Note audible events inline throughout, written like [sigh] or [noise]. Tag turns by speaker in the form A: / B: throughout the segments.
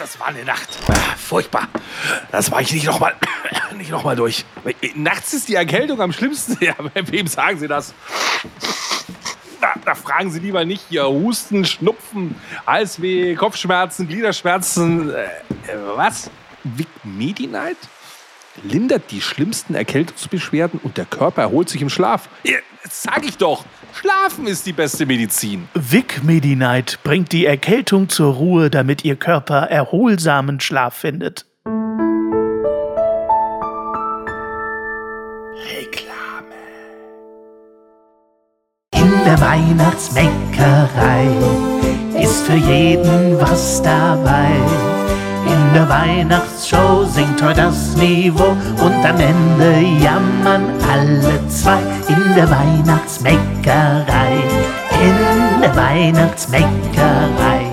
A: das war eine Nacht. Ah, furchtbar. Das war ich nicht nochmal [coughs] nicht noch durch. Nachts ist die Erkältung am schlimmsten. [laughs] Ja, wem sagen Sie das? Da, da, fragen Sie lieber nicht hier Husten, Schnupfen, Halsweh, Kopfschmerzen, Gliederschmerzen. Äh, was? Vic Medi-Night? Lindert die schlimmsten Erkältungsbeschwerden und der Körper erholt sich im Schlaf. Ja, sag ich doch. Schlafen ist die beste Medizin.
B: Vic Medi-Night bringt die Erkältung zur Ruhe, damit Ihr Körper erholsamen Schlaf findet. Reklame. In der Weihnachtsbäckerei ist für jeden was dabei. In der Weihnachtsshow singt heute das Niveau und am Ende jammern alle zwei. In der Weihnachtsbäckerei, in der Weihnachtsbäckerei.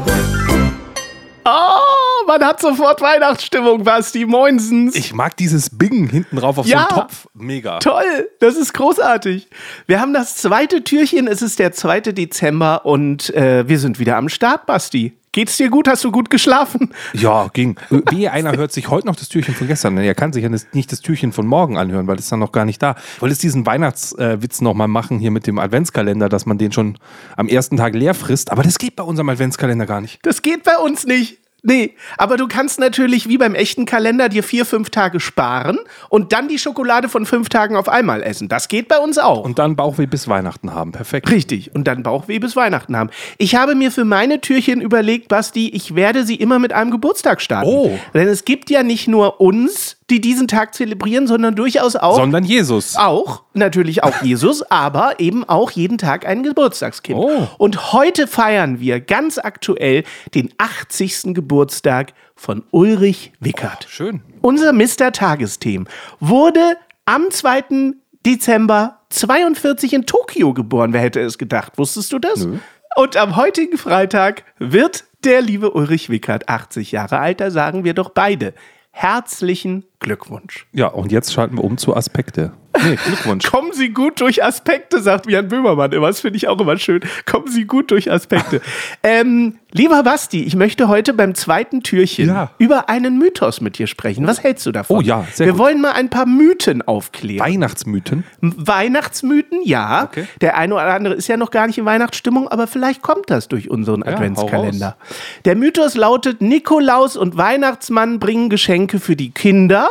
B: Oh, man hat sofort Weihnachtsstimmung, Basti. Moinsens.
A: Ich mag dieses Bingen hinten drauf auf
B: Ja.
A: so einem Topf. Mega.
B: Toll, das ist großartig. Wir haben das zweite Türchen, es ist der 2. Dezember und äh, wir sind wieder am Start, Basti. Geht's dir gut? Hast du gut geschlafen?
A: Ja, ging. Wie einer hört sich heute noch das Türchen von gestern. an. Er kann sich ja nicht das Türchen von morgen anhören, weil das ist dann noch gar nicht da. Ich wollte jetzt diesen Weihnachtswitz noch mal machen hier mit dem Adventskalender, dass man den schon am ersten Tag leer frisst. Aber das geht bei unserem Adventskalender gar nicht.
B: Das geht bei uns nicht. Nee, aber du kannst natürlich wie beim echten Kalender dir vier, fünf Tage sparen und dann die Schokolade von fünf Tagen auf einmal essen. Das geht bei uns auch.
A: Und dann Bauchweh bis Weihnachten haben. Perfekt.
B: Richtig. Und dann Bauchweh bis Weihnachten haben. Ich habe mir für meine Türchen überlegt, Basti, ich werde sie immer mit einem Geburtstag starten.
A: Oh.
B: Denn es gibt ja nicht nur uns, die diesen Tag zelebrieren, sondern durchaus auch.
A: Sondern Jesus.
B: auch, natürlich auch Jesus, [laughs] aber eben auch jeden Tag ein Geburtstagskind.
A: Oh.
B: Und heute feiern wir ganz aktuell den 80. Geburtstag von Ulrich Wickert.
A: Schön.
B: Unser Mr. Tagesthemen wurde am 2. Dezember 42 in Tokio geboren. Wer hätte es gedacht? Wusstest du das? Und am heutigen Freitag wird der liebe Ulrich Wickert 80 Jahre alt. Da sagen wir doch beide herzlichen Glückwunsch.
A: Ja, und jetzt schalten wir um zu Aspekte. Nee, Glückwunsch. [laughs]
B: Kommen Sie gut durch Aspekte, sagt Jan Böhmermann immer. Das finde ich auch immer schön. Kommen Sie gut durch Aspekte. [laughs] ähm, lieber Basti, ich möchte heute beim zweiten Türchen
A: Ja.
B: über einen Mythos mit dir sprechen. Was hältst du davon?
A: Oh ja, sehr
B: Wir
A: gut.
B: wollen mal ein paar Mythen aufklären.
A: Weihnachtsmythen.
B: Weihnachtsmythen, ja.
A: Okay.
B: Der eine oder andere ist ja noch gar nicht in Weihnachtsstimmung, aber vielleicht kommt das durch unseren
A: hau
B: Adventskalender. Der Mythos lautet: Nikolaus und Weihnachtsmann bringen Geschenke für die Kinder.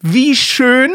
B: Wie schön!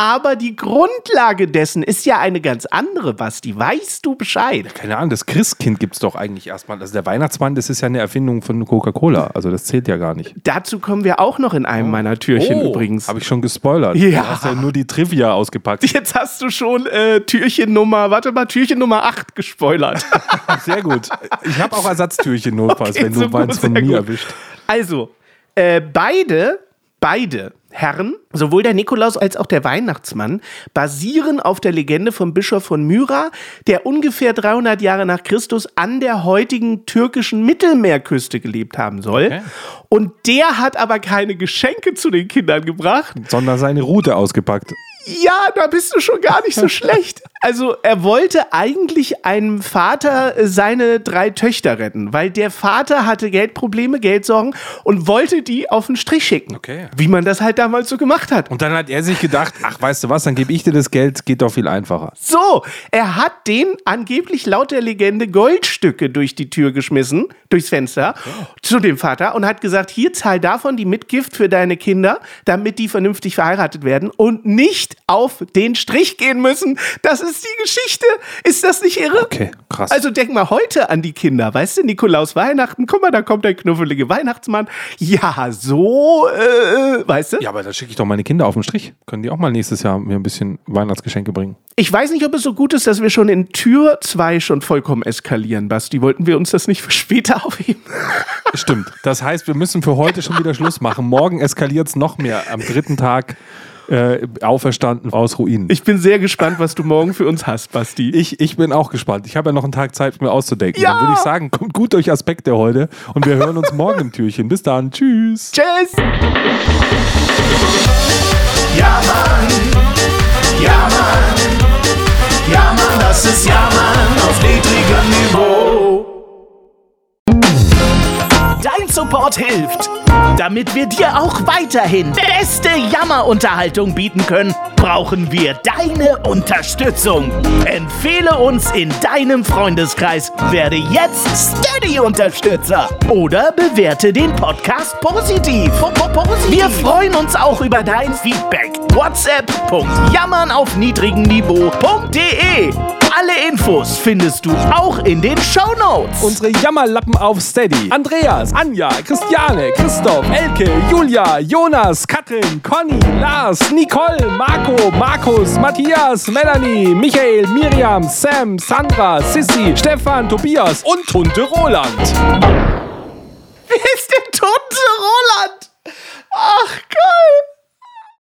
B: Aber die Grundlage dessen ist ja eine ganz andere, Basti. Weißt du Bescheid?
A: Keine Ahnung, das Christkind gibt es doch eigentlich erstmal. Also der Weihnachtsmann, das ist ja eine Erfindung von Coca-Cola. Also das zählt ja gar nicht.
B: Dazu kommen wir auch noch in einem meiner Türchen übrigens.
A: Habe Oh, ich schon gespoilert.
B: Ja.
A: Du hast ja nur die Trivia ausgepackt. [laughs]
B: Jetzt hast du schon äh, Türchen Nummer, warte mal, Türchen Nummer 8 gespoilert. [laughs]
A: Sehr gut. Ich habe auch Ersatztürchen notfalls,
B: Okay,
A: wenn du
B: super,
A: meins von mir
B: gut.
A: erwischt.
B: Also, äh, beide, beide Herren, sowohl der Nikolaus als auch der Weihnachtsmann, basieren auf der Legende vom Bischof von Myra, der ungefähr 300 Jahre nach Christus an der heutigen türkischen Mittelmeerküste gelebt haben soll.
A: Okay.
B: Und der hat aber keine Geschenke zu den Kindern gebracht,
A: Sondern seine Route ausgepackt.
B: ja, da bist du schon gar nicht so [laughs] schlecht. Also er wollte eigentlich einem Vater äh, seine drei Töchter retten, weil der Vater hatte Geldprobleme, Geldsorgen und wollte die auf den Strich schicken.
A: Okay.
B: Wie man das halt damals so gemacht hat.
A: Und dann hat er sich gedacht, ach, weißt du was, dann gebe ich dir das Geld, geht doch viel einfacher.
B: So, er hat den angeblich laut der Legende Goldstücke durch die Tür geschmissen, durchs Fenster, zu dem Vater und hat gesagt, hier zahl davon die Mitgift für deine Kinder, damit die vernünftig verheiratet werden und nicht auf den Strich gehen müssen. Das ist die Geschichte. Ist das nicht irre?
A: Okay, krass.
B: Also denk mal heute an die Kinder, weißt du, Nikolaus Weihnachten, guck mal, da kommt der knuffelige Weihnachtsmann. Ja, so, äh, weißt du?
A: ja, aber da schicke ich doch meine Kinder auf den Strich. Können die auch mal nächstes Jahr mir ein bisschen Weihnachtsgeschenke bringen?
B: Ich weiß nicht, ob es so gut ist, dass wir schon in Tür 2 schon vollkommen eskalieren, Basti. Wollten wir uns das nicht für später [laughs] aufheben?
A: Stimmt. Das heißt, wir müssen für heute schon wieder Schluss machen. Morgen eskaliert es noch mehr. Am dritten Tag äh, auferstanden aus Ruinen.
B: Ich bin sehr gespannt, was du morgen für uns hast, Basti.
A: Ich, ich bin auch gespannt. Ich habe ja noch einen Tag Zeit, mir auszudenken.
B: Ja!
A: Dann würde ich sagen, kommt gut durch Aspekte heute und wir hören uns morgen im Türchen. Bis dann. Tschüss.
B: Tschüss!
C: Ja Mann, ja Mann, ja Mann, das ist Ja
B: Support hilft. Damit wir dir auch weiterhin beste Jammerunterhaltung bieten können, brauchen wir deine Unterstützung. Empfehle uns in deinem Freundeskreis, werde jetzt Steady-Unterstützer oder bewerte den Podcast positiv. Wir freuen uns auch über dein Feedback. WhatsApp.jammern auf niedrigem Niveau.de alle Infos findest du auch in den Shownotes.
A: Unsere Jammerlappen auf Steady. Andreas, Anja, Christiane, Christoph, Elke, Julia, Jonas, Katrin, Conny, Lars, Nicole, Marco, Markus, Matthias, Melanie, Michael, Miriam, Sam, Sandra, Sissy, Stefan, Tobias und Tunte Roland.
B: Wer ist denn Tunte Roland? Ach Gott.